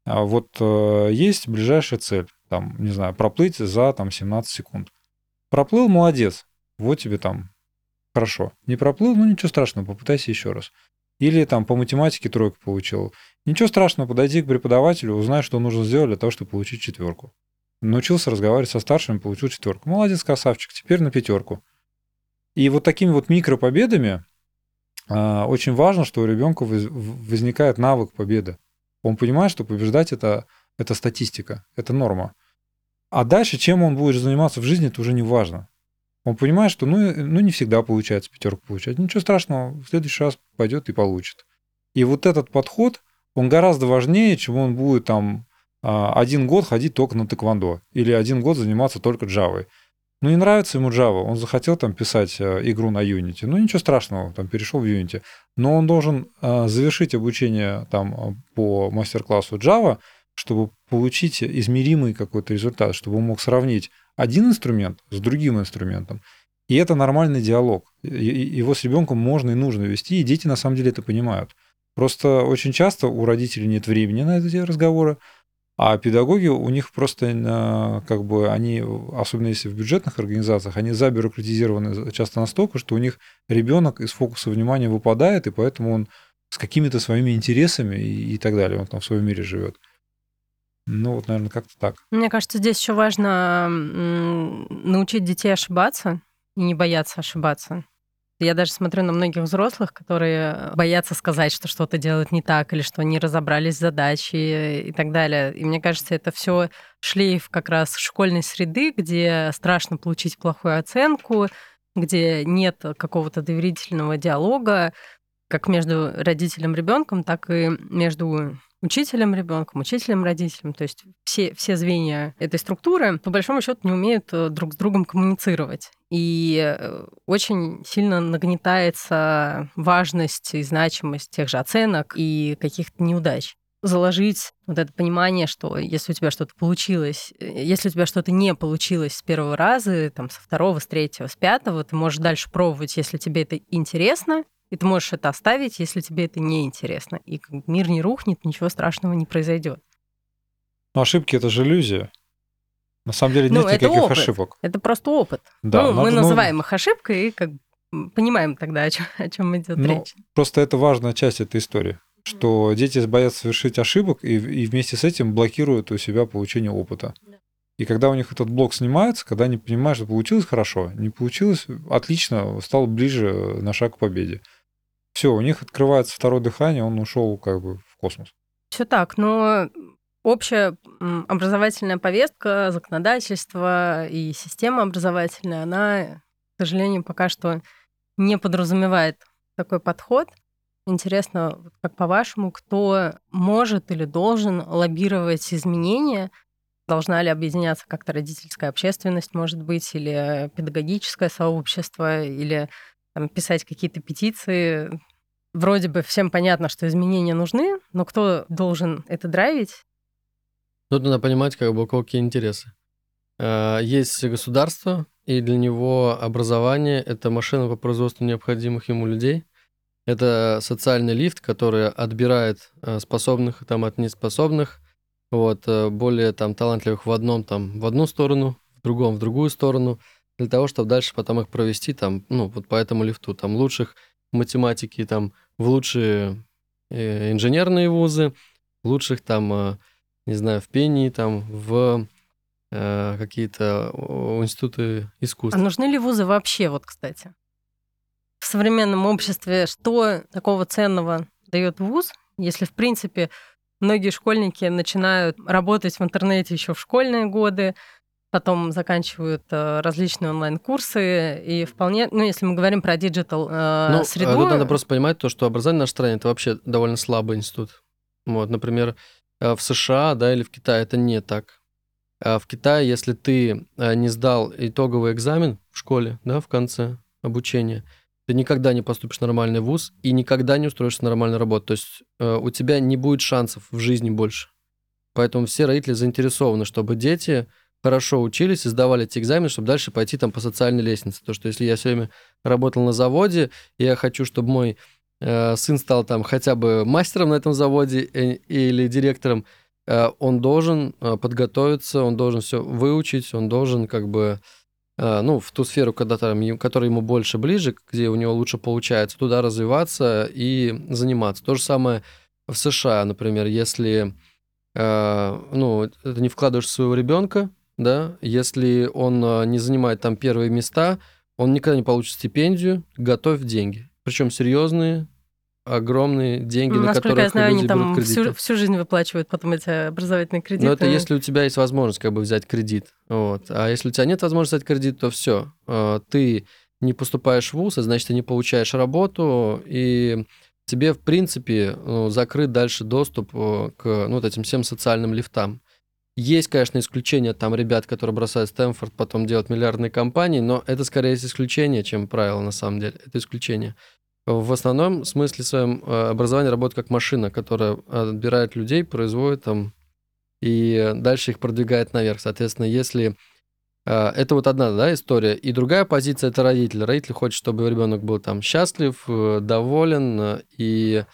А вот э, есть ближайшая цель, там, не знаю, проплыть за там 17 секунд. Проплыл, молодец, вот тебе там хорошо. Не проплыл, ну ничего страшного, попытайся еще раз. Или там по математике тройку получил. Ничего страшного, подойди к преподавателю, узнай, что нужно сделать для того, чтобы получить четверку. Научился разговаривать со старшими, получил четверку. Молодец, красавчик, теперь на пятерку. И вот такими вот микропобедами а, очень важно, что у ребенка возникает навык победы. Он понимает, что побеждать это, это статистика, это норма. А дальше, чем он будет заниматься в жизни, это уже не важно. Он понимает, что ну, ну не всегда получается пятерку получать. Ничего страшного, в следующий раз пойдет и получит. И вот этот подход, он гораздо важнее, чем он будет там а, один год ходить только на тэквондо или один год заниматься только джавой. Ну, не нравится ему Java, он захотел там писать э, игру на Unity. Ну, ничего страшного, там перешел в Unity. Но он должен э, завершить обучение там по мастер-классу Java, чтобы получить измеримый какой-то результат, чтобы он мог сравнить один инструмент с другим инструментом. И это нормальный диалог. Его с ребенком можно и нужно вести, и дети на самом деле это понимают. Просто очень часто у родителей нет времени на эти разговоры, а педагоги у них просто как бы они, особенно если в бюджетных организациях, они забюрократизированы часто настолько, что у них ребенок из фокуса внимания выпадает, и поэтому он с какими-то своими интересами и, и так далее, он там в своем мире живет. Ну, вот, наверное, как-то так. Мне кажется, здесь еще важно научить детей ошибаться и не бояться ошибаться. Я даже смотрю на многих взрослых, которые боятся сказать, что что-то делают не так, или что не разобрались с задачей и так далее. И мне кажется, это все шлейф как раз школьной среды, где страшно получить плохую оценку, где нет какого-то доверительного диалога, как между родителем и ребенком, так и между учителем ребенком, учителем родителем. То есть все, все звенья этой структуры, по большому счету, не умеют э, друг с другом коммуницировать. И э, очень сильно нагнетается важность и значимость тех же оценок и каких-то неудач заложить вот это понимание, что если у тебя что-то получилось, э, если у тебя что-то не получилось с первого раза, там, со второго, с третьего, с пятого, ты можешь дальше пробовать, если тебе это интересно, и ты можешь это оставить, если тебе это не интересно. И мир не рухнет, ничего страшного не произойдет. Но ошибки это же иллюзия. На самом деле нет ну, никаких опыт. ошибок. Это просто опыт. Да, ну, надо, мы называем ну... их ошибкой и как понимаем тогда, о чем, о чем идет ну, речь. Просто это важная часть этой истории, что дети боятся совершить ошибок и, и вместе с этим блокируют у себя получение опыта. И когда у них этот блок снимается, когда они понимают, что получилось хорошо, не получилось отлично, стал ближе на шаг к победе все, у них открывается второе дыхание, он ушел как бы в космос. Все так, но общая образовательная повестка, законодательство и система образовательная, она, к сожалению, пока что не подразумевает такой подход. Интересно, как по-вашему, кто может или должен лоббировать изменения? Должна ли объединяться как-то родительская общественность, может быть, или педагогическое сообщество, или там, писать какие-то петиции? Вроде бы всем понятно, что изменения нужны, но кто должен это драйвить? Тут надо понимать, как бы, какие интересы. А, есть государство, и для него образование — это машина по производству необходимых ему людей. Это социальный лифт, который отбирает а, способных там, от неспособных, вот, э, более там, талантливых в одном там, в одну сторону, в другом в другую сторону, для того, чтобы дальше потом их провести там, ну, вот по этому лифту, там, лучших математики там в лучшие э, инженерные вузы, лучших там, э, не знаю, в пении, там, в э, какие-то институты искусств. А нужны ли вузы вообще, вот, кстати? В современном обществе что такого ценного дает вуз, если, в принципе, многие школьники начинают работать в интернете еще в школьные годы, потом заканчивают э, различные онлайн-курсы, и вполне, ну, если мы говорим про диджитал э, Ну, среду... э, тут надо просто понимать то, что образование в нашей стране это вообще довольно слабый институт. Вот, например, в США, да, или в Китае это не так. А в Китае, если ты не сдал итоговый экзамен в школе, да, в конце обучения, ты никогда не поступишь в нормальный вуз и никогда не устроишься на нормальную работу. То есть у тебя не будет шансов в жизни больше. Поэтому все родители заинтересованы, чтобы дети хорошо учились и сдавали эти экзамены, чтобы дальше пойти там по социальной лестнице. То, что если я все время работал на заводе, я хочу, чтобы мой э, сын стал там хотя бы мастером на этом заводе э, или директором, э, он должен э, подготовиться, он должен все выучить, он должен как бы э, ну, в ту сферу, когда там, которая ему больше ближе, где у него лучше получается, туда развиваться и заниматься. То же самое в США, например, если э, ну, ты не вкладываешь своего ребенка, да, если он э, не занимает там первые места, он никогда не получит стипендию, готовь деньги. Причем серьезные, огромные деньги, на Насколько которых я знаю, люди они берут там кредиты. всю, всю жизнь выплачивают потом эти образовательные кредиты. Но это если у тебя есть возможность как бы взять кредит. Вот. А если у тебя нет возможности взять кредит, то все. Ты не поступаешь в ВУЗ, а значит, ты не получаешь работу, и тебе, в принципе, ну, закрыт дальше доступ э, к ну, вот этим всем социальным лифтам. Есть, конечно, исключения, там ребят, которые бросают Стэнфорд, потом делают миллиардные компании, но это скорее исключение, чем правило на самом деле. Это исключение. В основном смысле своем э, образование работает как машина, которая отбирает людей, производит там и дальше их продвигает наверх. Соответственно, если э, это вот одна да, история. И другая позиция это родитель. Родитель хочет, чтобы ребенок был там счастлив, э, доволен и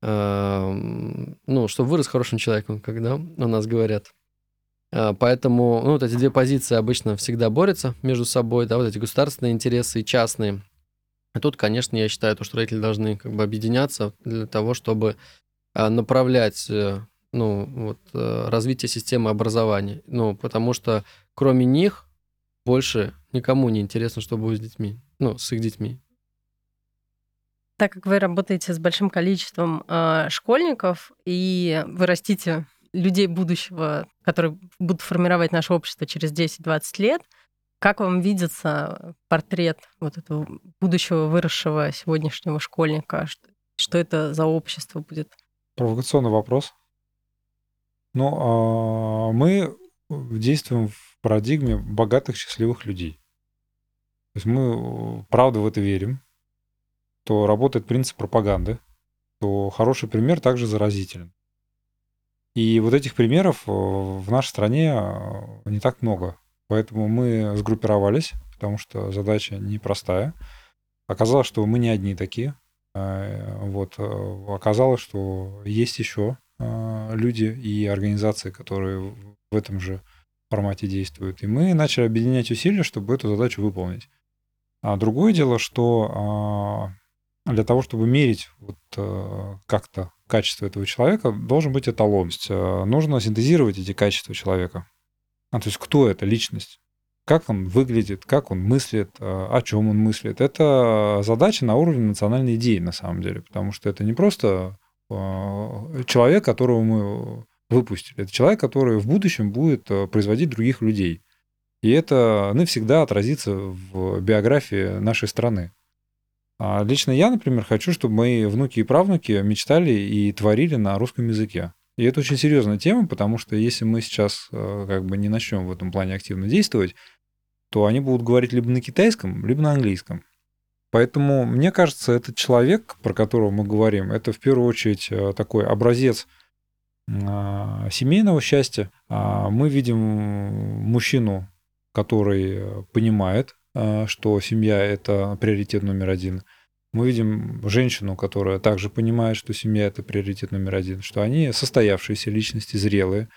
ну, чтобы вырос хорошим человеком, когда у нас говорят. Э, Поэтому ну, вот эти две позиции обычно всегда борются между собой, да, вот эти государственные интересы и частные. И тут, конечно, я считаю, то, что родители должны как бы объединяться для того, чтобы э, направлять э, ну, вот, развитие системы образования. Ну, потому что кроме них больше никому не интересно, что будет с детьми, ну, с их детьми. Так как вы работаете с большим количеством э, школьников и вы растите людей будущего, которые будут формировать наше общество через 10-20 лет, как вам видится портрет вот этого будущего выросшего сегодняшнего школьника? Что, это за общество будет? Провокационный вопрос. Ну, а, мы действуем в парадигме богатых, счастливых людей. То есть мы правда в это верим, то работает принцип пропаганды, то хороший пример также заразителен. И вот этих примеров э, в нашей стране э, не так много. Поэтому мы сгруппировались, потому что задача непростая. Оказалось, что мы не одни такие. Э, Вот. Оказалось, что есть еще люди и организации, которые в этом же формате действуют. И мы начали объединять усилия, чтобы эту задачу выполнить. А другое дело, что для того, чтобы мерить вот как-то качество этого человека, должен быть эталон. Нужно синтезировать эти качества человека. А, то есть кто это личность? Как он выглядит, как он мыслит, о чем он мыслит. Это задача на уровне национальной идеи, на самом деле. Потому что это не просто человек, которого мы выпустили. Это человек, который в будущем будет производить других людей. И это навсегда отразится в биографии нашей страны. А лично я, например, хочу, чтобы мои внуки и правнуки мечтали и творили на русском языке. И это очень серьезная тема, потому что если мы сейчас как бы не начнем в этом плане активно действовать, то они будут говорить либо на китайском, либо на английском. Поэтому, мне кажется, этот человек, про которого мы говорим, это в первую очередь такой образец семейного счастья. А Мы видим мужчину, который понимает, что семья – это приоритет номер один. Мы видим женщину, которая также понимает, что семья – это приоритет номер один, что они состоявшиеся личности, зрелые,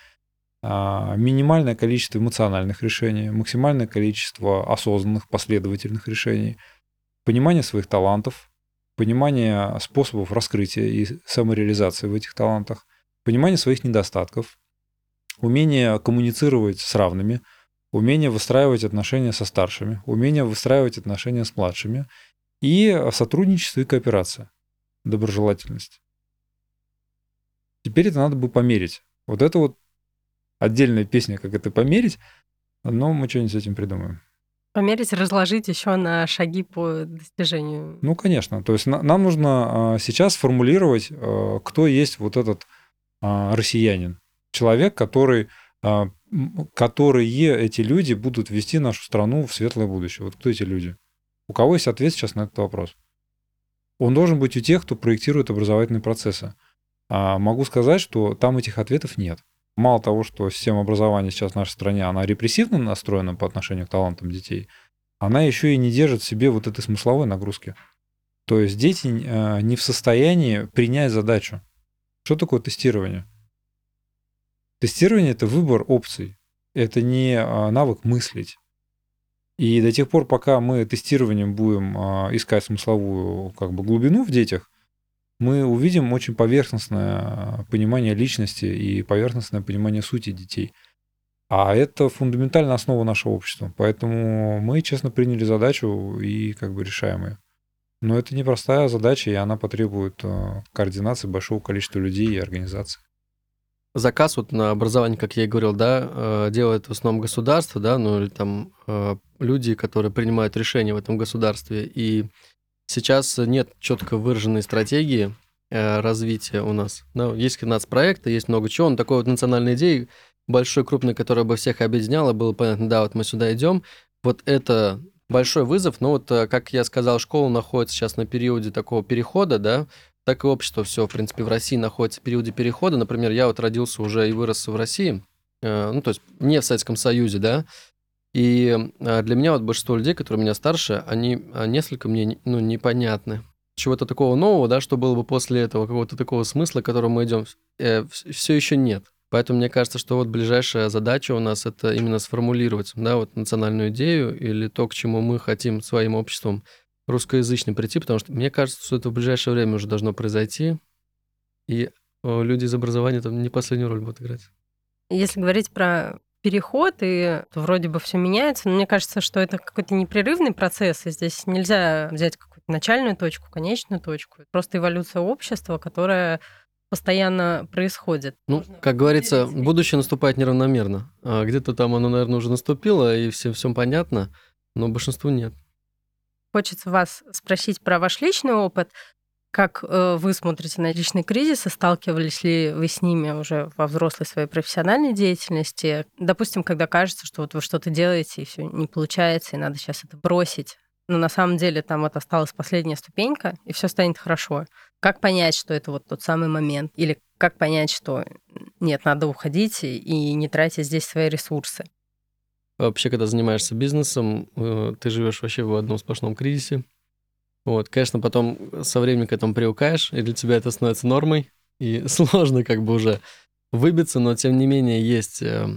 минимальное количество эмоциональных решений, максимальное количество осознанных, последовательных решений, понимание своих талантов, понимание способов раскрытия и самореализации в этих талантах, понимание своих недостатков, умение коммуницировать с равными, умение выстраивать отношения со старшими, умение выстраивать отношения с младшими и сотрудничество и кооперация, доброжелательность. Теперь это надо бы померить. Вот это вот отдельная песня, как это померить. Но мы что-нибудь с этим придумаем. Померить, разложить еще на шаги по достижению. Ну, конечно. То есть нам нужно а, сейчас формулировать, а, кто есть вот этот а, россиянин. Человек, который, которые эти люди будут вести нашу страну в светлое будущее. Вот кто эти люди? У кого есть ответ сейчас на этот вопрос? Он должен быть у тех, кто проектирует образовательные процессы. Могу сказать, что там этих ответов нет мало того, что система образования сейчас в нашей стране, она репрессивно настроена по отношению к талантам детей, она еще и не держит в себе вот этой смысловой нагрузки. То есть дети э, не в состоянии принять задачу. Что такое тестирование? Тестирование – это выбор опций. Это не а, навык мыслить. И до тех пор, пока мы тестированием будем а, искать смысловую как бы, глубину в детях, мы увидим очень поверхностное понимание личности и поверхностное понимание сути детей. А это фундаментальная основа нашего общества. Поэтому мы, честно, приняли задачу и как бы решаем ее. Но это непростая задача, и она потребует координации большого количества людей и организаций. Заказ вот на образование, как я и говорил, да, э, делает в основном государство, да, ну или там э, люди, которые принимают решения в этом государстве. И Сейчас нет четко выраженной стратегии э, развития у нас. Ну, есть нацпроекты, есть много чего. Он такой вот национальной идеи, большой, крупный, которая бы всех объединяла, было понятно, да, вот мы сюда идем. Вот это большой вызов, но вот, как я сказал, школа находится сейчас на периоде такого перехода, да, так и общество все, в принципе, в России находится в периоде перехода. Например, я вот родился уже и вырос в России, э, ну, то есть не в Советском Союзе, да, и а, для меня вот большинство людей, которые меня старше, они а, несколько мне ну, непонятны. Чего-то такого нового, да, что было бы после этого, какого-то такого смысла, к которому мы идем, э, все еще нет. Поэтому мне кажется, что вот ближайшая задача у нас это именно сформулировать, да, вот национальную идею или то, к чему мы хотим своим обществом русскоязычным прийти, потому что мне кажется, что это в ближайшее время уже должно произойти, и люди из образования там не последнюю роль будут играть. Если говорить про переход, и вроде бы все меняется, но мне кажется, что это какой-то непрерывный процесс, и здесь нельзя взять какую-то начальную точку, конечную точку. Просто эволюция общества, которая постоянно происходит. Ну, Можно как говорится, будущее наступает неравномерно. А где-то там оно, наверное, уже наступило, и всем всем понятно, но большинству нет. Хочется вас спросить про ваш личный опыт. Как э, вы смотрите на личный кризис? Сталкивались ли вы с ними уже во взрослой своей профессиональной деятельности? Допустим, когда кажется, что вот вы что-то делаете, и все не получается, и надо сейчас это бросить. Но на самом деле там вот осталась последняя ступенька, и все станет хорошо. Как понять, что это вот тот самый момент? Или как понять, что нет, надо уходить и не тратить здесь свои ресурсы? Вообще, когда занимаешься бизнесом, э, ты живешь вообще в одном сплошном кризисе вот, конечно, потом со временем к этому привыкаешь, и для тебя это становится нормой, и сложно как бы уже выбиться, но тем не менее есть э,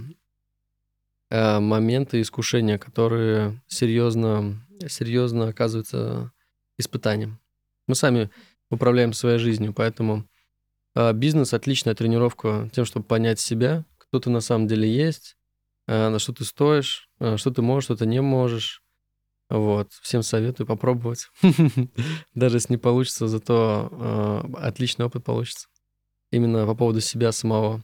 э, моменты искушения, которые серьезно, серьезно оказываются испытанием. Мы сами управляем своей жизнью, поэтому бизнес отличная тренировка тем, чтобы понять себя, кто ты на самом деле есть, на что ты стоишь, э, что ты можешь, что ты не можешь, вот, всем советую попробовать. Даже если не получится, зато э, отличный опыт получится. Именно по поводу себя самого.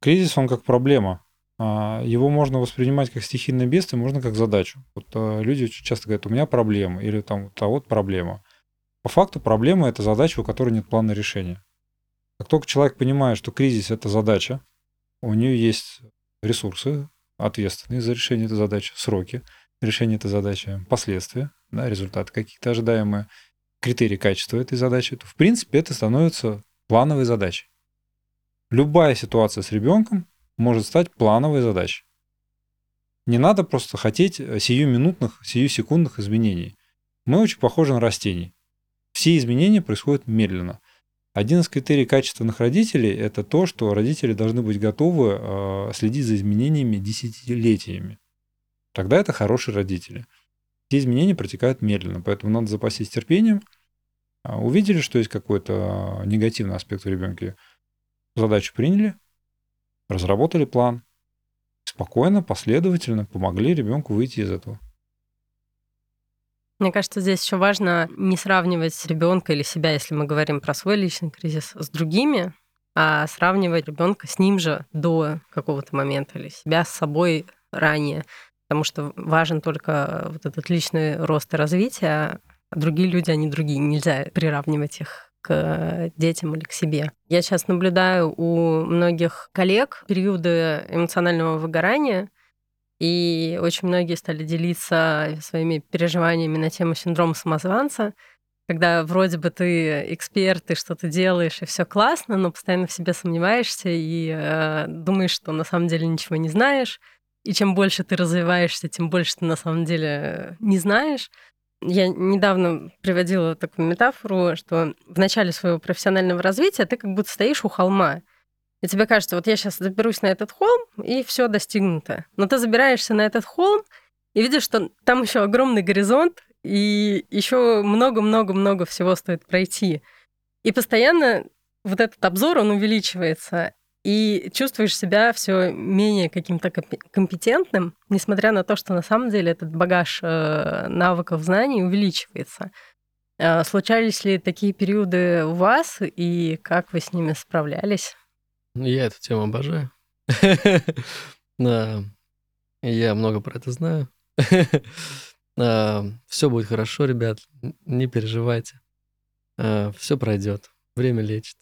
Кризис, он как проблема. А, его можно воспринимать как стихийное бедствие, можно как задачу. Вот э, люди очень часто говорят, у меня проблема, или там, а вот проблема. По факту проблема – это задача, у которой нет плана решения. Как только человек понимает, что кризис – это задача, у нее есть ресурсы, ответственные за решение этой задачи, сроки – решения этой задачи, последствия, да, результаты какие-то ожидаемые, критерии качества этой задачи, то в принципе это становится плановой задачей. Любая ситуация с ребенком может стать плановой задачей. Не надо просто хотеть сиюминутных, сиюсекундных изменений. Мы очень похожи на растений. Все изменения происходят медленно. Один из критерий качественных родителей – это то, что родители должны быть готовы э, следить за изменениями десятилетиями тогда это хорошие родители. Те изменения протекают медленно, поэтому надо запастись терпением. А, увидели, что есть какой-то негативный аспект в ребенке, задачу приняли, разработали план, спокойно, последовательно помогли ребенку выйти из этого. Мне кажется, здесь еще важно не сравнивать ребенка или себя, если мы говорим про свой личный кризис, с другими, а сравнивать ребенка с ним же до какого-то момента или себя с собой ранее, потому что важен только вот этот личный рост и развитие, а другие люди, они другие, нельзя приравнивать их к детям или к себе. Я сейчас наблюдаю у многих коллег периоды эмоционального выгорания, и очень многие стали делиться своими переживаниями на тему синдрома самозванца, когда вроде бы ты эксперт, ты что-то делаешь, и все классно, но постоянно в себе сомневаешься и э, думаешь, что на самом деле ничего не знаешь. И чем больше ты развиваешься, тем больше ты на самом деле не знаешь. Я недавно приводила такую метафору, что в начале своего профессионального развития ты как будто стоишь у холма, и тебе кажется, вот я сейчас заберусь на этот холм, и все достигнуто. Но ты забираешься на этот холм, и видишь, что там еще огромный горизонт, и еще много-много-много всего стоит пройти. И постоянно вот этот обзор, он увеличивается, и чувствуешь себя все менее каким-то компетентным, несмотря на то, что на самом деле этот багаж э, навыков, знаний увеличивается. А случались ли такие периоды у вас, и как вы с ними справлялись? Я эту тему обожаю. Я много про это знаю. А, Все будет хорошо, ребят, не переживайте. А, Все пройдет, время лечит.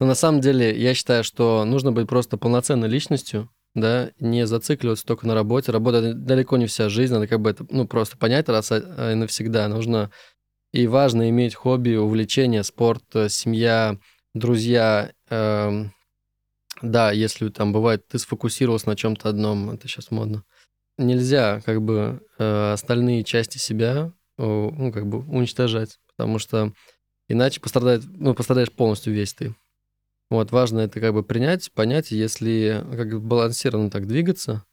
Но на самом деле я считаю, что нужно быть просто полноценной личностью, да, не зацикливаться только на работе. Работа далеко не вся жизнь, надо как бы это, ну, просто понять раз и навсегда. Нужно и важно иметь хобби, увлечение, спорт, семья, друзья, эм, да, если там бывает, ты сфокусировался на чем-то одном, это сейчас модно. Нельзя как бы э, остальные части себя ну, как бы уничтожать, потому что иначе пострадает, ну, пострадаешь полностью весь ты. Вот, важно это как бы принять, понять, если как бы балансированно так двигаться,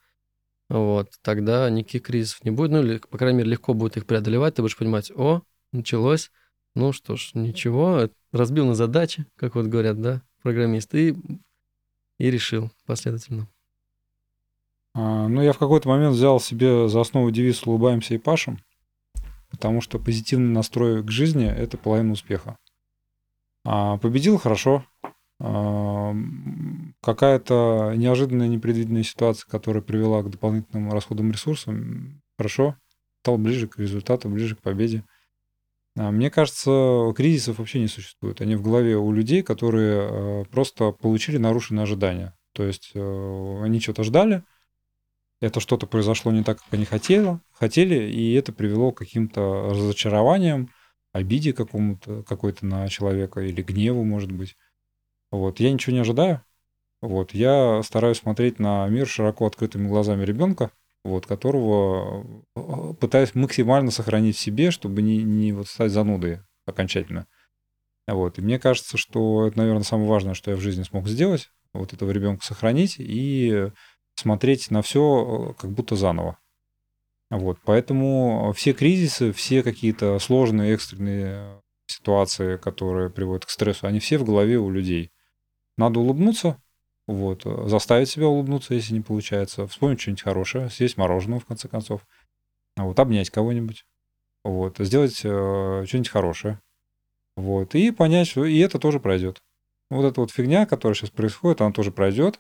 вот, тогда никаких кризисов не будет, ну, или, по крайней мере, легко будет их преодолевать, ты будешь понимать, о, началось, ну что ж, ничего, разбил на задачи, как вот говорят, да, программисты, и и решил последовательно. А, ну, я в какой-то момент взял себе за основу девиз «Улыбаемся и пашем», потому что позитивный настрой к жизни – это половина успеха. А, победил – хорошо. А, какая-то неожиданная, непредвиденная ситуация, которая привела к дополнительным расходам ресурсов – хорошо. Стал ближе к результату, ближе к победе. А, мне кажется, кризисов вообще не существует. Они в голове у людей, которые э, просто получили нарушенные ожидания. То есть э, они что-то ждали, это что-то произошло не так, как они хотели, хотели, и это привело к каким-то разочарованиям, обиде какому-то, какой-то на человека или гневу, может быть. Вот. Я ничего не ожидаю. Вот. Я стараюсь смотреть на мир широко открытыми глазами ребенка, вот, которого э, пытаюсь максимально сохранить в себе, чтобы не, не вот стать занудой окончательно. Вот. И мне кажется, что это, наверное, самое важное, что я в жизни смог сделать, вот этого ребенка сохранить и смотреть на все э, как будто заново. Вот. Поэтому все кризисы, все какие-то сложные, экстренные ситуации, которые приводят к стрессу, они все в голове у людей. Надо улыбнуться, вот. Э, заставить себя улыбнуться, если не получается. Вспомнить что-нибудь хорошее, съесть мороженое, в конце концов. Вот. Обнять кого-нибудь. Вот. Сделать э, что-нибудь хорошее. Вот. И понять, что и это тоже пройдет. Вот эта вот фигня, которая сейчас происходит, она тоже пройдет.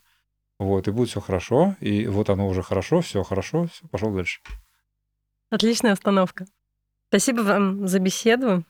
Вот, и будет все хорошо. И вот оно уже хорошо, все хорошо, все, пошел дальше. Отличная установка. Спасибо вам за беседу.